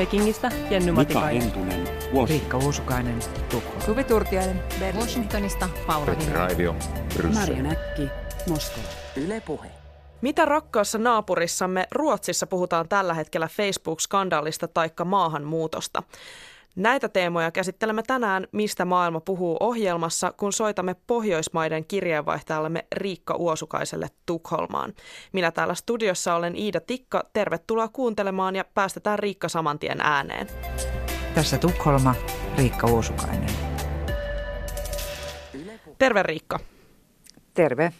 Pekingistä Jenny Mika Matikainen. Hentunen, Riikka. Uusukainen, Tukholma. Suvi Turtiainen, Berliini. Washingtonista Paula Vimu. Raivio. Marja Näkki, Moskova. Yle Puhe. Mitä rakkaassa naapurissamme Ruotsissa puhutaan tällä hetkellä Facebook-skandaalista taikka maahanmuutosta? Näitä teemoja käsittelemme tänään Mistä maailma puhuu ohjelmassa, kun soitamme Pohjoismaiden kirjeenvaihtajallemme Riikka Uosukaiselle Tukholmaan. Minä täällä studiossa olen Iida Tikka. Tervetuloa kuuntelemaan ja päästetään Riikka samantien ääneen. Tässä Tukholma, Riikka Uusukainen. Terve Riikka. Terve.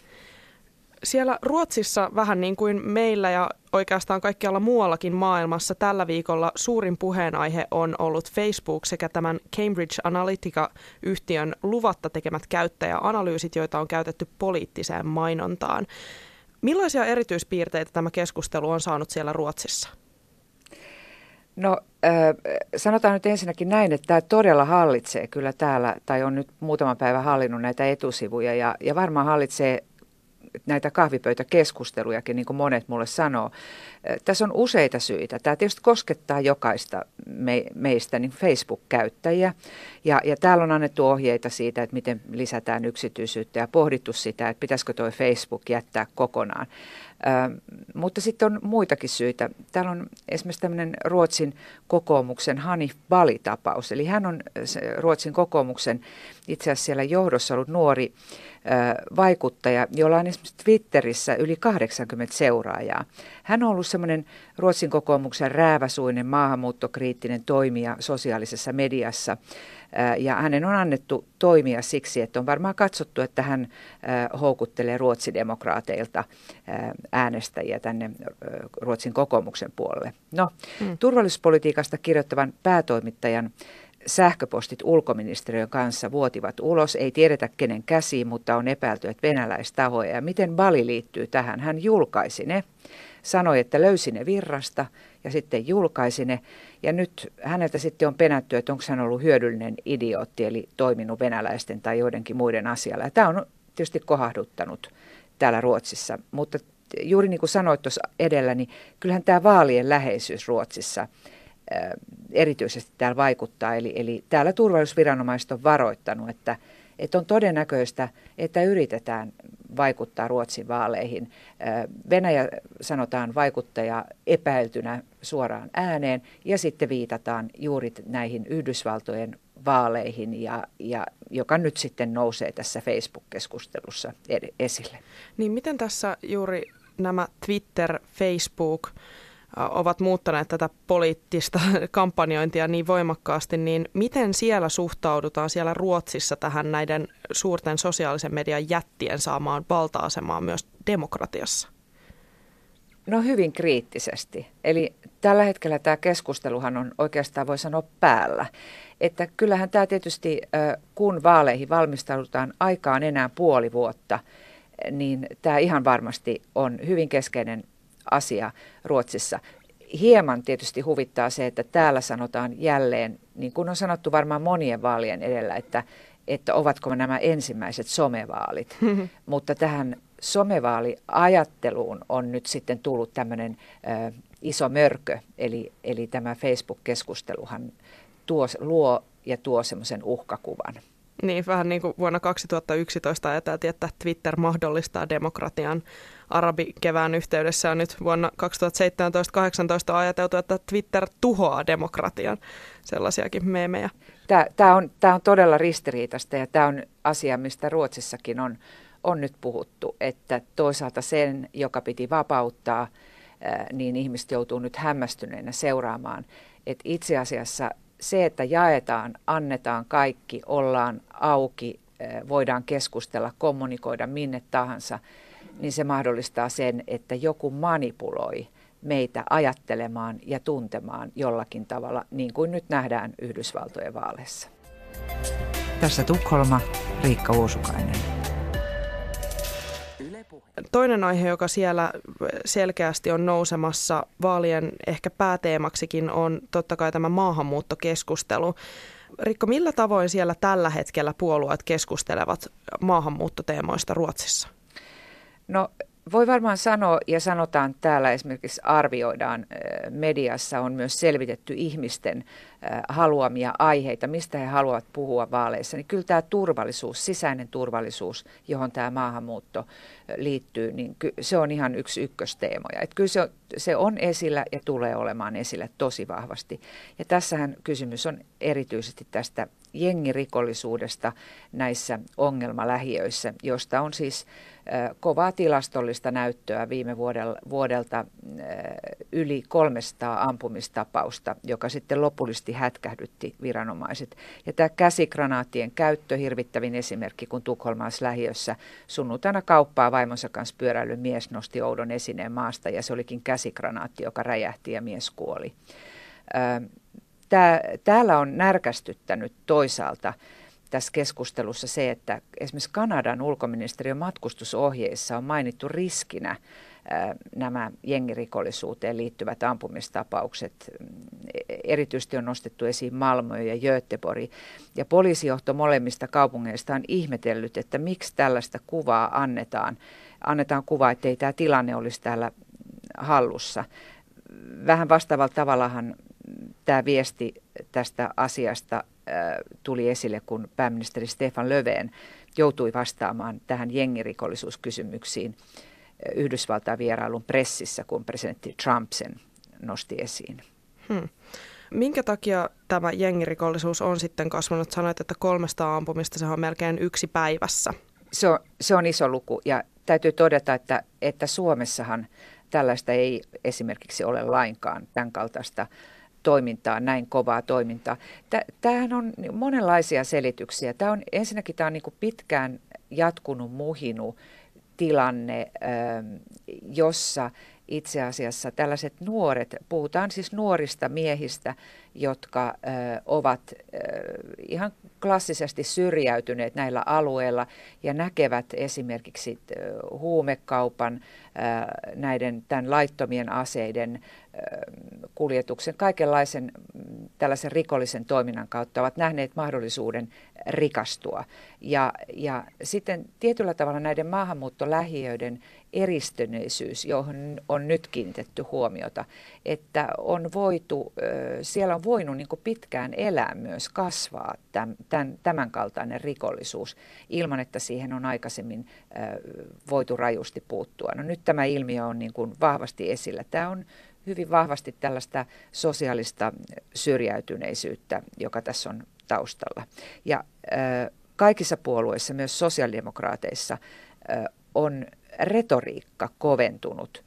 Siellä Ruotsissa vähän niin kuin meillä ja oikeastaan kaikkialla muuallakin maailmassa tällä viikolla suurin puheenaihe on ollut Facebook sekä tämän Cambridge Analytica-yhtiön luvatta tekemät käyttäjäanalyysit, joita on käytetty poliittiseen mainontaan. Millaisia erityispiirteitä tämä keskustelu on saanut siellä Ruotsissa? No sanotaan nyt ensinnäkin näin, että tämä todella hallitsee kyllä täällä, tai on nyt muutaman päivän hallinnut näitä etusivuja, ja, ja varmaan hallitsee näitä kahvipöytäkeskustelujakin, niin kuin monet mulle sanoo. Tässä on useita syitä. Tämä tietysti koskettaa jokaista me, meistä niin Facebook-käyttäjiä. Ja, ja täällä on annettu ohjeita siitä, että miten lisätään yksityisyyttä ja pohdittu sitä, että pitäisikö tuo Facebook jättää kokonaan. Mutta sitten on muitakin syitä. Täällä on esimerkiksi tämmöinen Ruotsin kokoomuksen Hanif Bali-tapaus. Eli hän on Ruotsin kokoomuksen itse asiassa siellä johdossa ollut nuori vaikuttaja, jolla on esimerkiksi Twitterissä yli 80 seuraajaa. Hän on ollut semmoinen Ruotsin kokoomuksen rääväsuinen maahanmuuttokriittinen toimija sosiaalisessa mediassa. Ja hänen on annettu toimia siksi, että on varmaan katsottu, että hän houkuttelee ruotsidemokraateilta äänestäjiä tänne Ruotsin kokoomuksen puolelle. No, hmm. turvallisuuspolitiikasta kirjoittavan päätoimittajan sähköpostit ulkoministeriön kanssa vuotivat ulos. Ei tiedetä kenen käsiin, mutta on epäilty, että venäläistahoja. Ja miten Bali liittyy tähän? Hän julkaisi ne, sanoi, että löysi ne virrasta ja sitten julkaisi ne. Ja nyt häneltä sitten on penätty, että onko hän ollut hyödyllinen idiootti, eli toiminut venäläisten tai joidenkin muiden asialla. Ja tämä on tietysti kohahduttanut täällä Ruotsissa, mutta juuri niin kuin sanoit tuossa edellä, niin kyllähän tämä vaalien läheisyys Ruotsissa – erityisesti täällä vaikuttaa. Eli, eli täällä turvallisuusviranomaiset on varoittanut, että, että on todennäköistä, että yritetään vaikuttaa Ruotsin vaaleihin. Venäjä sanotaan vaikuttaja epäiltynä suoraan ääneen ja sitten viitataan juuri näihin Yhdysvaltojen vaaleihin, ja, ja, joka nyt sitten nousee tässä Facebook-keskustelussa esille. Niin miten tässä juuri nämä Twitter, Facebook, ovat muuttaneet tätä poliittista kampanjointia niin voimakkaasti, niin miten siellä suhtaudutaan siellä Ruotsissa tähän näiden suurten sosiaalisen median jättien saamaan valta-asemaan myös demokratiassa? No hyvin kriittisesti. Eli tällä hetkellä tämä keskusteluhan on oikeastaan voi sanoa päällä. Että kyllähän tämä tietysti, kun vaaleihin valmistaudutaan aikaan enää puoli vuotta, niin tämä ihan varmasti on hyvin keskeinen asia Ruotsissa. Hieman tietysti huvittaa se, että täällä sanotaan jälleen, niin kuin on sanottu varmaan monien vaalien edellä, että, että ovatko nämä ensimmäiset somevaalit. Mutta tähän somevaaliajatteluun on nyt sitten tullut tämmöinen ö, iso mörkö, eli, eli tämä Facebook-keskusteluhan tuo, luo ja tuo semmoisen uhkakuvan. Niin, vähän niin kuin vuonna 2011 ajateltiin, että Twitter mahdollistaa demokratian arabikevään yhteydessä ja nyt vuonna 2017-2018 ajateltu, että Twitter tuhoaa demokratian. Sellaisiakin meemejä. Tämä, tämä, on, tämä on todella ristiriitasta ja tämä on asia, mistä Ruotsissakin on, on nyt puhuttu, että toisaalta sen, joka piti vapauttaa, niin ihmiset joutuu nyt hämmästyneenä seuraamaan, että itse asiassa se, että jaetaan, annetaan kaikki, ollaan auki, voidaan keskustella, kommunikoida minne tahansa, niin se mahdollistaa sen, että joku manipuloi meitä ajattelemaan ja tuntemaan jollakin tavalla, niin kuin nyt nähdään Yhdysvaltojen vaaleissa. Tässä Tukholma, Riikka Uusukainen. Toinen aihe, joka siellä selkeästi on nousemassa vaalien ehkä pääteemaksikin, on totta kai tämä maahanmuuttokeskustelu. Rikko, millä tavoin siellä tällä hetkellä puolueet keskustelevat maahanmuuttoteemoista Ruotsissa? No voi varmaan sanoa ja sanotaan täällä esimerkiksi arvioidaan mediassa on myös selvitetty ihmisten haluamia aiheita, mistä he haluavat puhua vaaleissa, niin kyllä tämä turvallisuus, sisäinen turvallisuus, johon tämä maahanmuutto liittyy, niin se on ihan yksi ykkösteemoja. Että kyllä se on, se on esillä ja tulee olemaan esillä tosi vahvasti. Ja tässähän kysymys on erityisesti tästä jengirikollisuudesta näissä ongelmalähiöissä, josta on siis kovaa tilastollista näyttöä viime vuodelta yli 300 ampumistapausta, joka sitten lopullisesti hätkähdytti viranomaiset. Ja tämä käsikranaattien käyttö, hirvittävin esimerkki, kun Tukholmassa lähiössä sunnuntaina kauppaa vaimonsa kanssa pyöräily mies nosti oudon esineen maasta ja se olikin käsikranaatti, joka räjähti ja mies kuoli. Tää, täällä on närkästyttänyt toisaalta tässä keskustelussa se, että esimerkiksi Kanadan ulkoministeriön matkustusohjeissa on mainittu riskinä nämä jengirikollisuuteen liittyvät ampumistapaukset. Erityisesti on nostettu esiin Malmö ja Göteborg. Ja poliisijohto molemmista kaupungeista on ihmetellyt, että miksi tällaista kuvaa annetaan. Annetaan kuvaa, että ei tämä tilanne olisi täällä hallussa. Vähän vastaavalla tavallahan tämä viesti tästä asiasta tuli esille, kun pääministeri Stefan Löfven joutui vastaamaan tähän jengirikollisuuskysymyksiin Yhdysvaltain vierailun pressissä, kun presidentti Trump sen nosti esiin. Hmm. Minkä takia tämä jengirikollisuus on sitten kasvanut? Sanoit, että 300 ampumista se on melkein yksi päivässä. Se on, se on iso luku ja täytyy todeta, että, että Suomessahan tällaista ei esimerkiksi ole lainkaan tämän kaltaista toimintaa, näin kovaa toimintaa. Tämähän on monenlaisia selityksiä. Tämä on, ensinnäkin tämä on niin pitkään jatkunut muhinu tilanne, ähm, jossa itse asiassa tällaiset nuoret, puhutaan siis nuorista miehistä, jotka ö, ovat ö, ihan klassisesti syrjäytyneet näillä alueilla ja näkevät esimerkiksi ö, huumekaupan, ö, näiden tämän laittomien aseiden ö, kuljetuksen, kaikenlaisen mm, tällaisen rikollisen toiminnan kautta ovat nähneet mahdollisuuden rikastua. Ja, ja sitten tietyllä tavalla näiden maahanmuuttolähiöiden eristöneisyys, johon on nyt kiinnitetty huomiota, että on voitu, siellä on voinut niin pitkään elää myös kasvaa tämän, tämän kaltainen rikollisuus ilman, että siihen on aikaisemmin voitu rajusti puuttua. No nyt tämä ilmiö on niin kuin vahvasti esillä. Tämä on hyvin vahvasti tällaista sosiaalista syrjäytyneisyyttä, joka tässä on taustalla. Ja kaikissa puolueissa, myös sosiaalidemokraateissa, on retoriikka koventunut,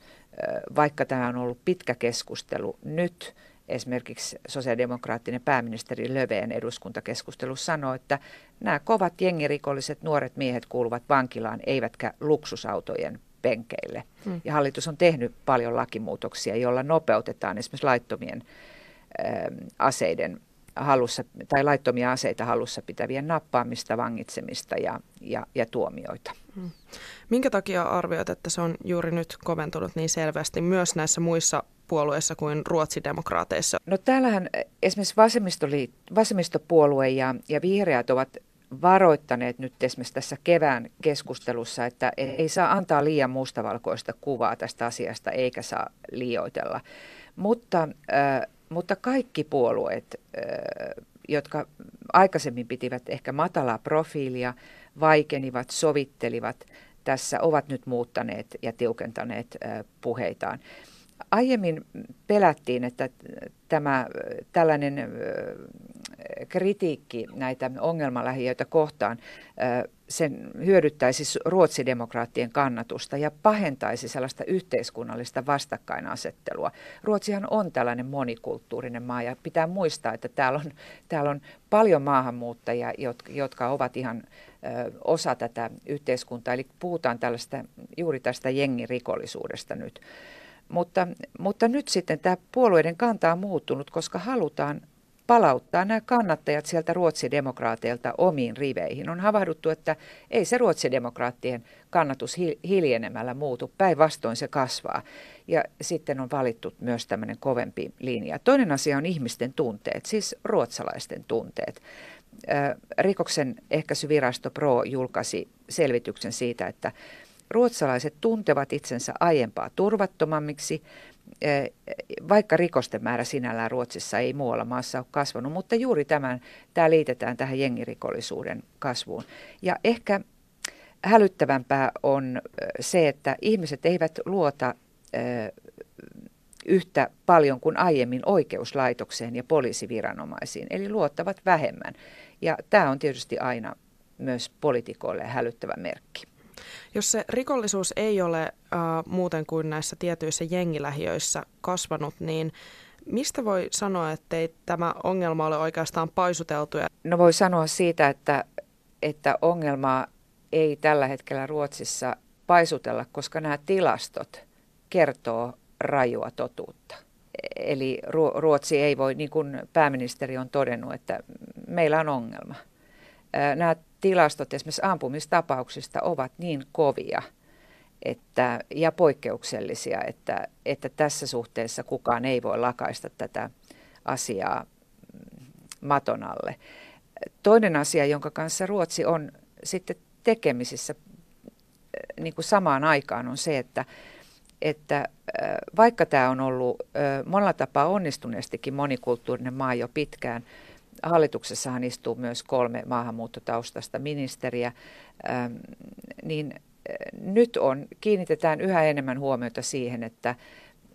vaikka tämä on ollut pitkä keskustelu nyt. Esimerkiksi sosiaalidemokraattinen pääministeri Löveen eduskuntakeskustelu sanoi, että nämä kovat jengirikolliset nuoret miehet kuuluvat vankilaan, eivätkä luksusautojen penkeille. Hmm. Ja hallitus on tehnyt paljon lakimuutoksia, joilla nopeutetaan esimerkiksi laittomien ä, aseiden halussa, tai laittomia aseita halussa pitävien nappaamista, vangitsemista ja, ja, ja tuomioita. Hmm. Minkä takia arvioit, että se on juuri nyt koventunut niin selvästi myös näissä muissa puolueissa kuin ruotsidemokraateissa? No täällähän esimerkiksi vasemmistopuolue ja, ja vihreät ovat varoittaneet nyt esimerkiksi tässä kevään keskustelussa, että ei saa antaa liian mustavalkoista kuvaa tästä asiasta eikä saa liioitella. Mutta, äh, mutta kaikki puolueet, jotka aikaisemmin pitivät ehkä matalaa profiilia, vaikenivat, sovittelivat, tässä ovat nyt muuttaneet ja tiukentaneet puheitaan. Aiemmin pelättiin, että tämä tällainen kritiikki näitä ongelmalähiöitä kohtaan, sen hyödyttäisi ruotsidemokraattien kannatusta ja pahentaisi sellaista yhteiskunnallista vastakkainasettelua. Ruotsihan on tällainen monikulttuurinen maa ja pitää muistaa, että täällä on, täällä on paljon maahanmuuttajia, jotka, ovat ihan osa tätä yhteiskuntaa. Eli puhutaan tällaista, juuri tästä jengirikollisuudesta nyt. Mutta, mutta nyt sitten tämä puolueiden kanta on muuttunut, koska halutaan palauttaa nämä kannattajat sieltä ruotsidemokraateilta omiin riveihin. On havahduttu, että ei se ruotsidemokraattien kannatus hiljenemällä muutu, päinvastoin se kasvaa. Ja sitten on valittu myös tämmöinen kovempi linja. Toinen asia on ihmisten tunteet, siis ruotsalaisten tunteet. Rikoksen ehkäisyvirasto PRO julkaisi selvityksen siitä, että ruotsalaiset tuntevat itsensä aiempaa turvattomammiksi, vaikka rikosten määrä sinällään Ruotsissa ei muualla maassa ole kasvanut, mutta juuri tämän, tämä liitetään tähän jengirikollisuuden kasvuun. Ja ehkä hälyttävämpää on se, että ihmiset eivät luota yhtä paljon kuin aiemmin oikeuslaitokseen ja poliisiviranomaisiin, eli luottavat vähemmän. Ja tämä on tietysti aina myös poliitikoille hälyttävä merkki. Jos se rikollisuus ei ole äh, muuten kuin näissä tietyissä jengilähiöissä kasvanut, niin mistä voi sanoa, että ei tämä ongelma ole oikeastaan paisuteltu? No voi sanoa siitä, että, että ongelmaa ei tällä hetkellä Ruotsissa paisutella, koska nämä tilastot kertoo rajua totuutta. Eli Ruotsi ei voi, niin kuin pääministeri on todennut, että meillä on ongelma. Nämä tilastot esimerkiksi ampumistapauksista ovat niin kovia että, ja poikkeuksellisia, että, että tässä suhteessa kukaan ei voi lakaista tätä asiaa mm, maton alle. Toinen asia, jonka kanssa Ruotsi on sitten tekemisissä niin kuin samaan aikaan, on se, että että vaikka tämä on ollut monella tapaa onnistuneestikin monikulttuurinen maa jo pitkään, hallituksessahan istuu myös kolme maahanmuuttotaustasta ministeriä, niin nyt on, kiinnitetään yhä enemmän huomiota siihen, että,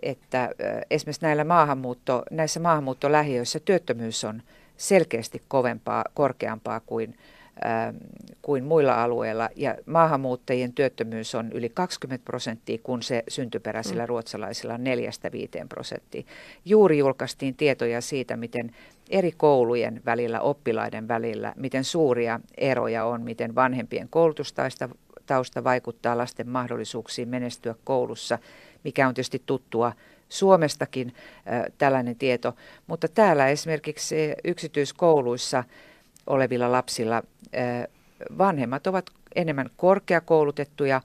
että esimerkiksi näillä maahanmuutto, näissä maahanmuuttolähiöissä työttömyys on selkeästi kovempaa, korkeampaa kuin Ähm, kuin muilla alueilla. Ja maahanmuuttajien työttömyys on yli 20 prosenttia, kun se syntyperäisillä mm. ruotsalaisilla on 4-5 prosenttia. Juuri julkaistiin tietoja siitä, miten eri koulujen välillä, oppilaiden välillä, miten suuria eroja on, miten vanhempien koulutustausta tausta vaikuttaa lasten mahdollisuuksiin menestyä koulussa, mikä on tietysti tuttua Suomestakin äh, tällainen tieto. Mutta täällä esimerkiksi yksityiskouluissa olevilla lapsilla vanhemmat ovat enemmän korkeakoulutettuja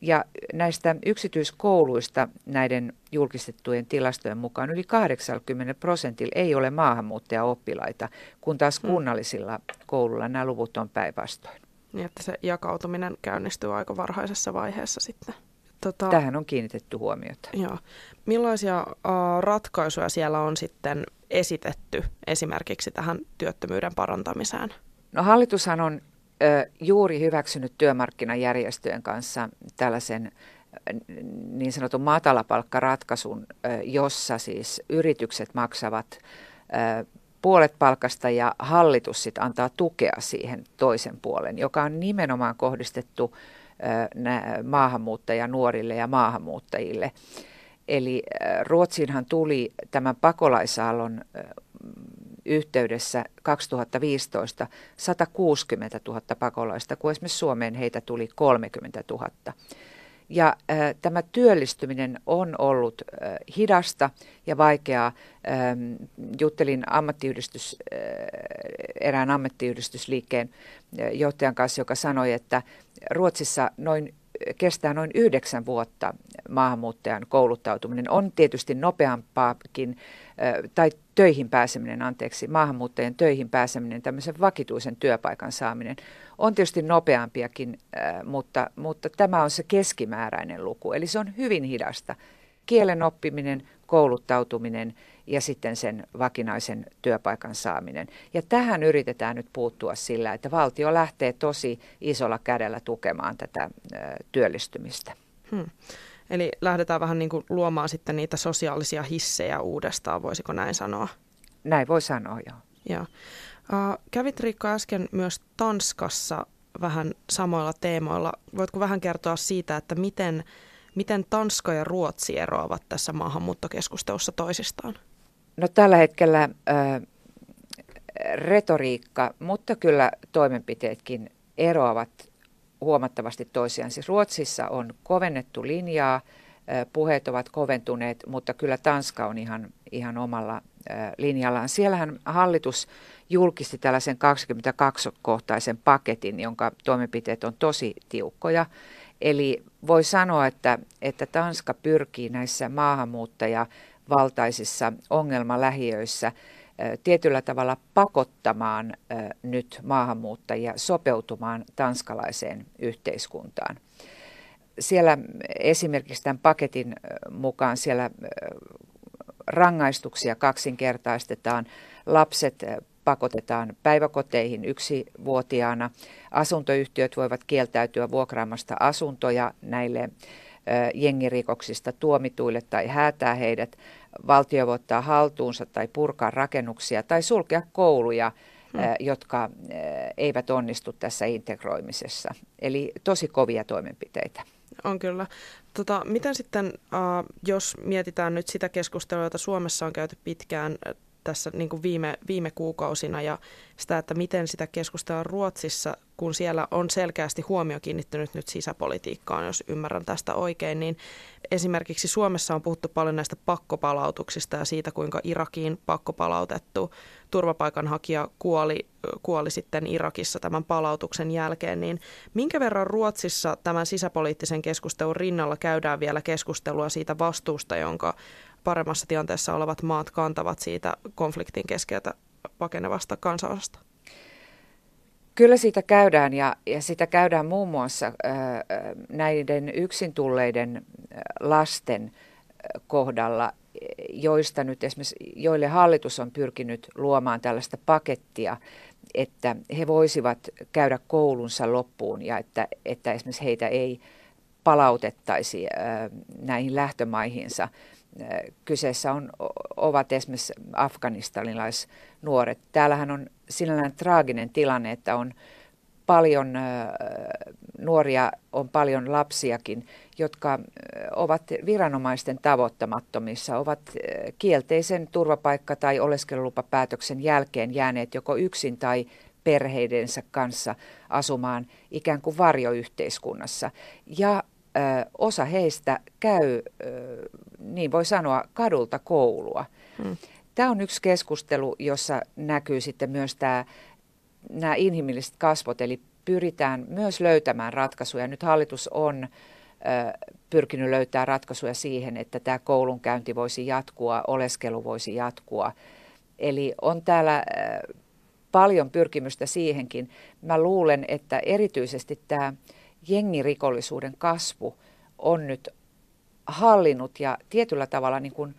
ja näistä yksityiskouluista näiden julkistettujen tilastojen mukaan yli 80 prosentilla ei ole maahanmuuttajaoppilaita, kun taas hmm. kunnallisilla kouluilla nämä luvut on päinvastoin. Niin, että se jakautuminen käynnistyy aika varhaisessa vaiheessa sitten. Tota, Tähän on kiinnitetty huomiota. Joo. Millaisia uh, ratkaisuja siellä on sitten esitetty esimerkiksi tähän työttömyyden parantamiseen? No hallitushan on ö, juuri hyväksynyt työmarkkinajärjestöjen kanssa tällaisen niin sanotun matalapalkkaratkaisun, jossa siis yritykset maksavat puolet palkasta ja hallitus sitten antaa tukea siihen toisen puolen, joka on nimenomaan kohdistettu maahanmuuttajanuorille ja maahanmuuttajille. Eli Ruotsiinhan tuli tämän pakolaisaallon yhteydessä 2015 160 000 pakolaista, kun esimerkiksi Suomeen heitä tuli 30 000. Ja äh, tämä työllistyminen on ollut äh, hidasta ja vaikeaa. Ähm, juttelin ammattiyhdistys, äh, erään ammattiyhdistysliikkeen äh, johtajan kanssa, joka sanoi, että Ruotsissa noin kestää noin yhdeksän vuotta maahanmuuttajan kouluttautuminen. On tietysti nopeampaakin, tai töihin pääseminen, anteeksi, maahanmuuttajien töihin pääseminen, tämmöisen vakituisen työpaikan saaminen, on tietysti nopeampiakin, mutta, mutta tämä on se keskimääräinen luku. Eli se on hyvin hidasta. Kielen oppiminen, kouluttautuminen ja sitten sen vakinaisen työpaikan saaminen. Ja tähän yritetään nyt puuttua sillä, että valtio lähtee tosi isolla kädellä tukemaan tätä työllistymistä. Hmm. Eli lähdetään vähän niin kuin luomaan sitten niitä sosiaalisia hissejä uudestaan, voisiko näin sanoa? Näin voi sanoa, joo. joo. Uh, kävit Riikka äsken myös Tanskassa vähän samoilla teemoilla. Voitko vähän kertoa siitä, että miten, miten Tanska ja Ruotsi eroavat tässä maahanmuuttokeskustelussa toisistaan? No tällä hetkellä äh, retoriikka, mutta kyllä toimenpiteetkin eroavat huomattavasti toisiaan. Siis Ruotsissa on kovennettu linjaa, äh, puheet ovat koventuneet, mutta kyllä Tanska on ihan, ihan omalla äh, linjallaan. Siellähän hallitus julkisti tällaisen 22-kohtaisen paketin, jonka toimenpiteet on tosi tiukkoja. Eli voi sanoa, että, että Tanska pyrkii näissä maahanmuuttaja- valtaisissa ongelmalähiöissä tietyllä tavalla pakottamaan nyt maahanmuuttajia sopeutumaan tanskalaiseen yhteiskuntaan. siellä esimerkiksi tämän paketin mukaan siellä rangaistuksia kaksinkertaistetaan, lapset pakotetaan päiväkoteihin yksivuotiaana, asuntoyhtiöt voivat kieltäytyä vuokraamasta asuntoja näille jengirikoksista tuomituille tai häätää heidät. Valtio ottaa haltuunsa tai purkaa rakennuksia tai sulkea kouluja, hmm. jotka eivät onnistu tässä integroimisessa. Eli tosi kovia toimenpiteitä. On kyllä. Tota, miten sitten, äh, jos mietitään nyt sitä keskustelua, jota Suomessa on käyty pitkään tässä niin kuin viime, viime kuukausina ja sitä, että miten sitä keskustellaan Ruotsissa, kun siellä on selkeästi huomio kiinnittynyt nyt sisäpolitiikkaan, jos ymmärrän tästä oikein, niin esimerkiksi Suomessa on puhuttu paljon näistä pakkopalautuksista ja siitä, kuinka Irakiin pakkopalautettu turvapaikanhakija kuoli, kuoli sitten Irakissa tämän palautuksen jälkeen, niin minkä verran Ruotsissa tämän sisäpoliittisen keskustelun rinnalla käydään vielä keskustelua siitä vastuusta, jonka paremmassa tilanteessa olevat maat kantavat siitä konfliktin keskeltä pakenevasta kansanosasta? Kyllä siitä käydään ja, ja sitä käydään muun muassa äh, näiden yksin tulleiden lasten kohdalla, joista nyt esimerkiksi, joille hallitus on pyrkinyt luomaan tällaista pakettia, että he voisivat käydä koulunsa loppuun ja että, että esimerkiksi heitä ei palautettaisi äh, näihin lähtömaihinsa kyseessä on, ovat esimerkiksi afganistanilaisnuoret. Täällähän on sinällään traaginen tilanne, että on paljon nuoria, on paljon lapsiakin, jotka ovat viranomaisten tavoittamattomissa, ovat kielteisen turvapaikka- tai oleskelulupapäätöksen jälkeen jääneet joko yksin tai perheidensä kanssa asumaan ikään kuin varjoyhteiskunnassa. Ja osa heistä käy, niin voi sanoa, kadulta koulua. Hmm. Tämä on yksi keskustelu, jossa näkyy sitten myös tämä, nämä inhimilliset kasvot, eli pyritään myös löytämään ratkaisuja. Nyt hallitus on pyrkinyt löytää ratkaisuja siihen, että tämä koulunkäynti voisi jatkua, oleskelu voisi jatkua. Eli on täällä paljon pyrkimystä siihenkin. Mä luulen, että erityisesti tämä jengirikollisuuden kasvu on nyt hallinnut ja tietyllä tavalla niin kuin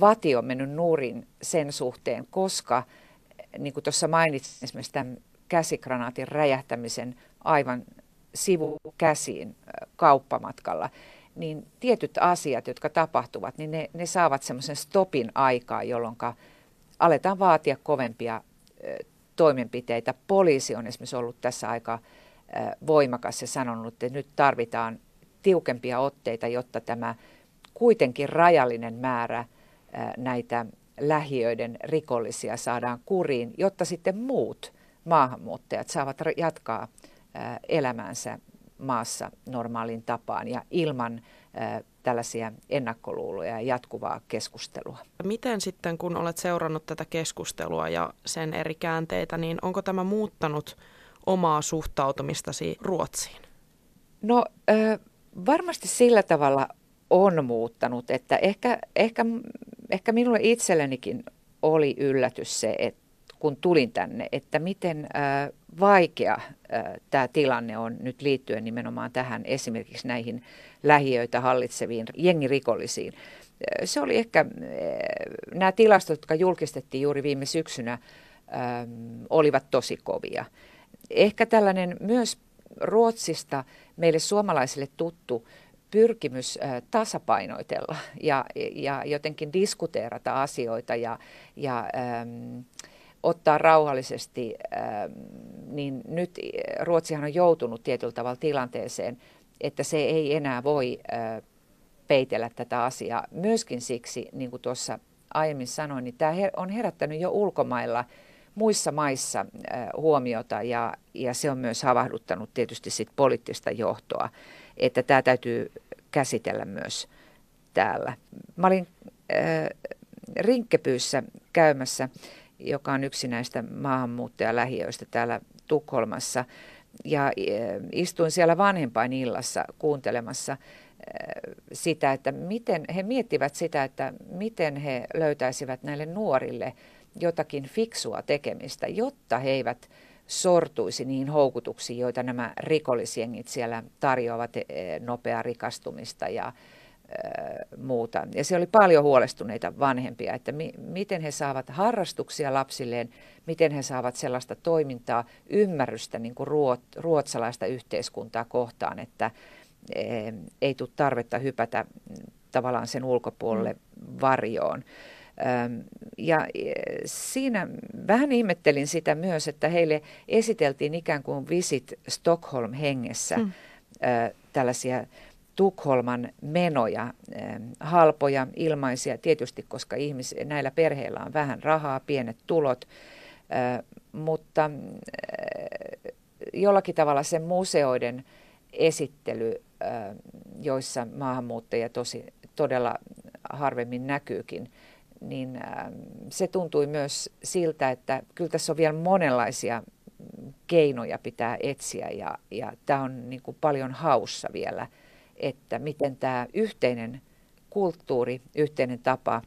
vati on mennyt nurin sen suhteen, koska niin kuin tuossa mainitsin esimerkiksi tämän käsikranaatin räjähtämisen aivan sivukäsiin kauppamatkalla, niin tietyt asiat, jotka tapahtuvat, niin ne, ne saavat semmoisen stopin aikaa, jolloin aletaan vaatia kovempia toimenpiteitä. Poliisi on esimerkiksi ollut tässä aikaa voimakas ja sanonut, että nyt tarvitaan tiukempia otteita, jotta tämä kuitenkin rajallinen määrä näitä lähiöiden rikollisia saadaan kuriin, jotta sitten muut maahanmuuttajat saavat jatkaa elämänsä maassa normaalin tapaan ja ilman tällaisia ennakkoluuloja ja jatkuvaa keskustelua. Miten sitten, kun olet seurannut tätä keskustelua ja sen eri käänteitä, niin onko tämä muuttanut omaa suhtautumistasi Ruotsiin? No varmasti sillä tavalla on muuttanut, että ehkä, ehkä, ehkä minulle itsellenikin oli yllätys se, että kun tulin tänne, että miten vaikea tämä tilanne on nyt liittyen nimenomaan tähän esimerkiksi näihin lähiöitä hallitseviin jengirikollisiin. Se oli ehkä, nämä tilastot, jotka julkistettiin juuri viime syksynä, olivat tosi kovia ehkä tällainen myös Ruotsista meille suomalaisille tuttu pyrkimys tasapainoitella ja, ja jotenkin diskuteerata asioita ja, ja äm, ottaa rauhallisesti, äm, niin nyt Ruotsihan on joutunut tietyllä tavalla tilanteeseen, että se ei enää voi ä, peitellä tätä asiaa. Myöskin siksi, niin kuin tuossa aiemmin sanoin, niin tämä on herättänyt jo ulkomailla – muissa maissa huomiota ja, ja se on myös havahduttanut tietysti sit poliittista johtoa, että tämä täytyy käsitellä myös täällä. Mä olin äh, Rinkkepyyssä käymässä, joka on yksi näistä maahanmuuttajalähiöistä täällä Tukholmassa, ja äh, istuin siellä vanhempain illassa kuuntelemassa sitä, että miten he miettivät sitä, että miten he löytäisivät näille nuorille jotakin fiksua tekemistä, jotta he eivät sortuisi niihin houkutuksiin, joita nämä rikollisjengit siellä tarjoavat, nopeaa rikastumista ja muuta. Ja se oli paljon huolestuneita vanhempia, että mi- miten he saavat harrastuksia lapsilleen, miten he saavat sellaista toimintaa, ymmärrystä niin kuin ruot- ruotsalaista yhteiskuntaa kohtaan, että e, ei tule tarvetta hypätä tavallaan sen ulkopuolelle mm. varjoon. Ja e, siinä vähän ihmettelin sitä myös, että heille esiteltiin ikään kuin Visit Stockholm hengessä mm. tällaisia Tukholman menoja, halpoja, ilmaisia, tietysti koska ihmis, näillä perheillä on vähän rahaa, pienet tulot, mutta jollakin tavalla se museoiden esittely, joissa maahanmuuttajia tosi, todella harvemmin näkyykin, niin se tuntui myös siltä, että kyllä tässä on vielä monenlaisia keinoja pitää etsiä ja, ja tämä on niin kuin paljon haussa vielä – että miten tämä yhteinen kulttuuri, yhteinen tapa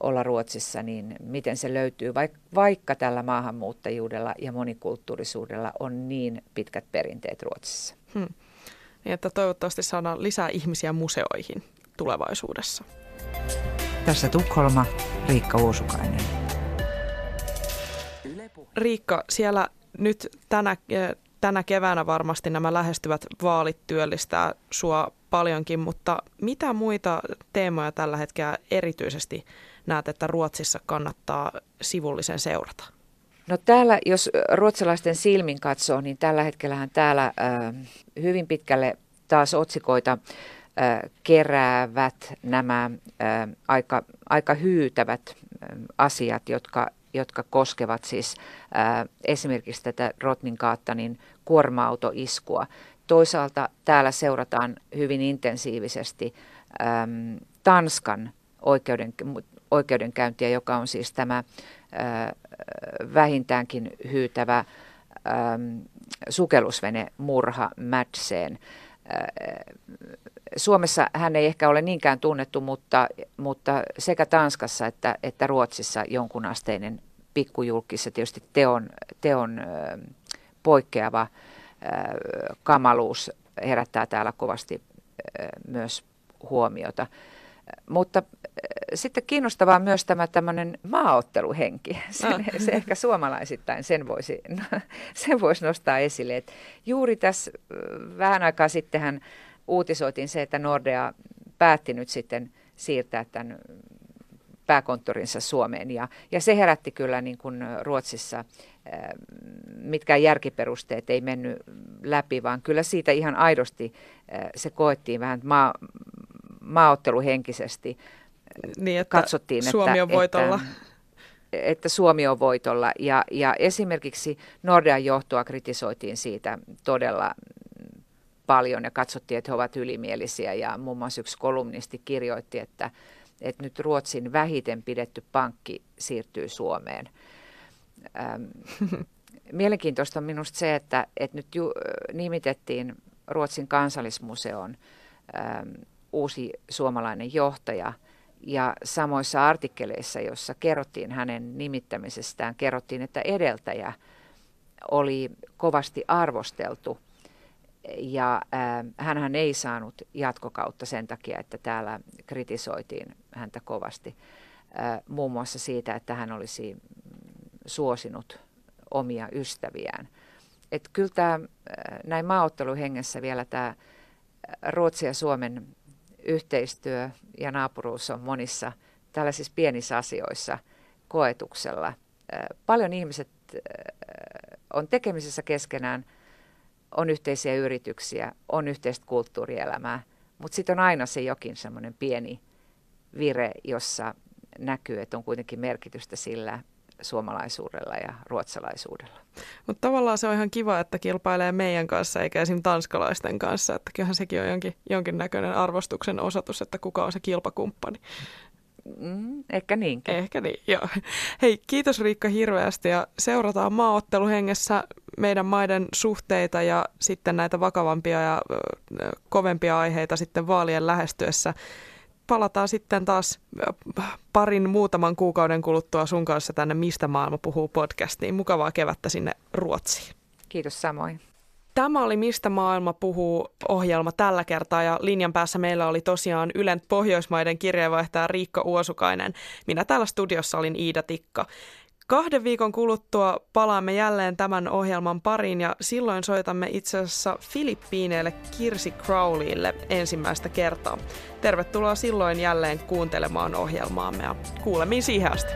olla Ruotsissa, niin miten se löytyy, vaikka tällä maahanmuuttajuudella ja monikulttuurisuudella on niin pitkät perinteet Ruotsissa. Hmm. Niin, että toivottavasti saadaan lisää ihmisiä museoihin tulevaisuudessa. Tässä Tukholma, Riikka Uusukainen. Riikka, siellä nyt tänä, tänä keväänä varmasti nämä lähestyvät vaalit työllistää sua paljonkin, mutta mitä muita teemoja tällä hetkellä erityisesti näet, että Ruotsissa kannattaa sivullisen seurata? No täällä, jos ruotsalaisten silmin katsoo, niin tällä hetkellähän täällä äh, hyvin pitkälle taas otsikoita keräävät nämä aika, aika hyytävät asiat, jotka, jotka koskevat siis esimerkiksi tätä Rotninkaatanin kuorma-autoiskua. Toisaalta täällä seurataan hyvin intensiivisesti Tanskan oikeuden, oikeudenkäyntiä, joka on siis tämä vähintäänkin hyytävä sukellusvene murha Mätseen. Suomessa hän ei ehkä ole niinkään tunnettu, mutta, mutta sekä Tanskassa että, että Ruotsissa jonkunasteinen pikkujulkissa tietysti teon, teon poikkeava kamaluus herättää täällä kovasti myös huomiota. Mutta sitten kiinnostavaa myös tämä tämmöinen maaotteluhenki. Sen, ah. Se ehkä suomalaisittain sen voisi, sen voisi nostaa esille. Et juuri tässä vähän aikaa sittenhän uutisoitiin se, että Nordea päätti nyt sitten siirtää tämän pääkonttorinsa Suomeen. Ja, ja se herätti kyllä niin kuin Ruotsissa mitkään järkiperusteet ei mennyt läpi, vaan kyllä siitä ihan aidosti se koettiin vähän maa, maaotteluhenkisesti. Niin, että Katsottiin, Suomi että, on voitolla. Että, että Suomi on voitolla. Ja, ja esimerkiksi Nordean johtoa kritisoitiin siitä todella paljon ja katsottiin, että he ovat ylimielisiä. Ja muun muassa yksi kolumnisti kirjoitti, että, että nyt Ruotsin vähiten pidetty pankki siirtyy Suomeen – Ähm, mielenkiintoista on minusta se, että, että nyt ju, nimitettiin Ruotsin kansallismuseon ähm, uusi suomalainen johtaja. Ja samoissa artikkeleissa, joissa kerrottiin hänen nimittämisestään, kerrottiin, että edeltäjä oli kovasti arvosteltu. Ja äh, hän ei saanut jatkokautta sen takia, että täällä kritisoitiin häntä kovasti. Äh, muun muassa siitä, että hän olisi suosinut omia ystäviään. Et kyllä tämä äh, näin maaotteluhengessä vielä tämä Ruotsin ja Suomen yhteistyö ja naapuruus on monissa tällaisissa pienissä asioissa koetuksella. Paljon ihmiset on tekemisissä keskenään, on yhteisiä yrityksiä, on yhteistä kulttuurielämää, mutta sitten on aina se jokin semmoinen pieni vire, jossa näkyy, että on kuitenkin merkitystä sillä, suomalaisuudella ja ruotsalaisuudella. Mutta tavallaan se on ihan kiva, että kilpailee meidän kanssa eikä esim. tanskalaisten kanssa. Että kyllähän sekin on jonkin, jonkinnäköinen arvostuksen osoitus, että kuka on se kilpakumppani. Mm, ehkä niinkin. Ehkä niin, joo. Hei, kiitos Riikka hirveästi ja seurataan maaotteluhengessä meidän maiden suhteita ja sitten näitä vakavampia ja kovempia aiheita sitten vaalien lähestyessä palataan sitten taas parin muutaman kuukauden kuluttua sun kanssa tänne Mistä maailma puhuu podcastiin. Mukavaa kevättä sinne Ruotsiin. Kiitos samoin. Tämä oli Mistä maailma puhuu ohjelma tällä kertaa ja linjan päässä meillä oli tosiaan Ylen Pohjoismaiden kirjeenvaihtaja Riikka Uosukainen. Minä täällä studiossa olin Iida Tikka. Kahden viikon kuluttua palaamme jälleen tämän ohjelman pariin ja silloin soitamme itse asiassa Filippiineille Kirsi Crowleylle ensimmäistä kertaa. Tervetuloa silloin jälleen kuuntelemaan ohjelmaamme ja kuulemiin siihen asti.